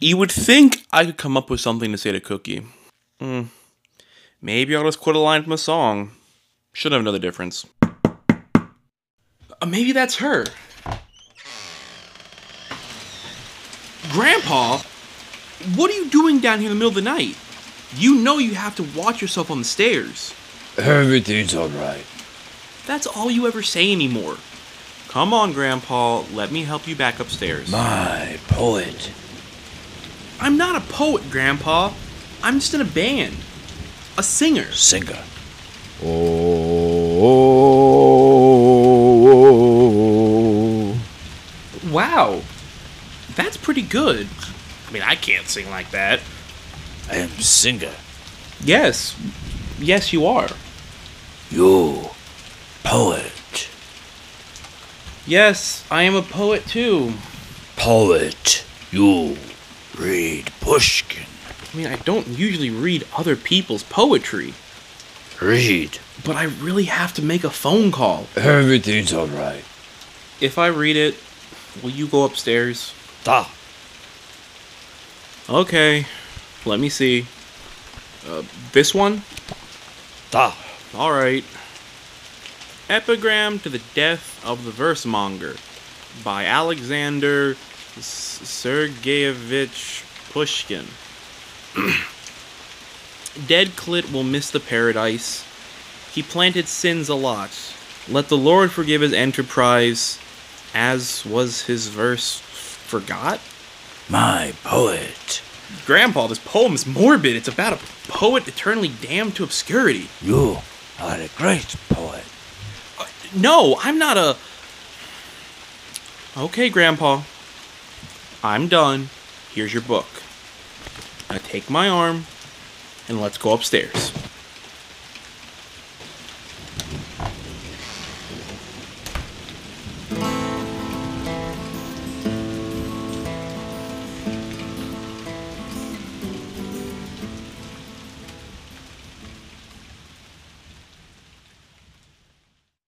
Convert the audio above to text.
You would think I could come up with something to say to Cookie. Hmm. Maybe I'll just quote a line from a song. Should have know the difference. Uh, maybe that's her. Grandpa, what are you doing down here in the middle of the night? You know you have to watch yourself on the stairs. Everything's alright. That's all you ever say anymore. Come on, Grandpa, let me help you back upstairs. My poet. I'm not a poet, Grandpa. I'm just in a band. A singer. Singer. Oh. Wow. That's pretty good. I mean, I can't sing like that. I am singer. Yes. Yes, you are. You. Poet. Yes, I am a poet too. Poet. You. Read Pushkin. I mean, I don't usually read other people's poetry, Read. but I really have to make a phone call. Everything's alright. If I read it, will you go upstairs? Da. Okay, let me see. Uh, this one? Da. Alright. Epigram to the Death of the Versemonger by Alexander Sergeyevich Pushkin. Dead Clit will miss the paradise. He planted sins a lot. Let the Lord forgive his enterprise, as was his verse forgot? My poet. Grandpa, this poem is morbid. It's about a poet eternally damned to obscurity. You are a great poet. No, I'm not a. Okay, Grandpa. I'm done. Here's your book. Now take my arm and let's go upstairs.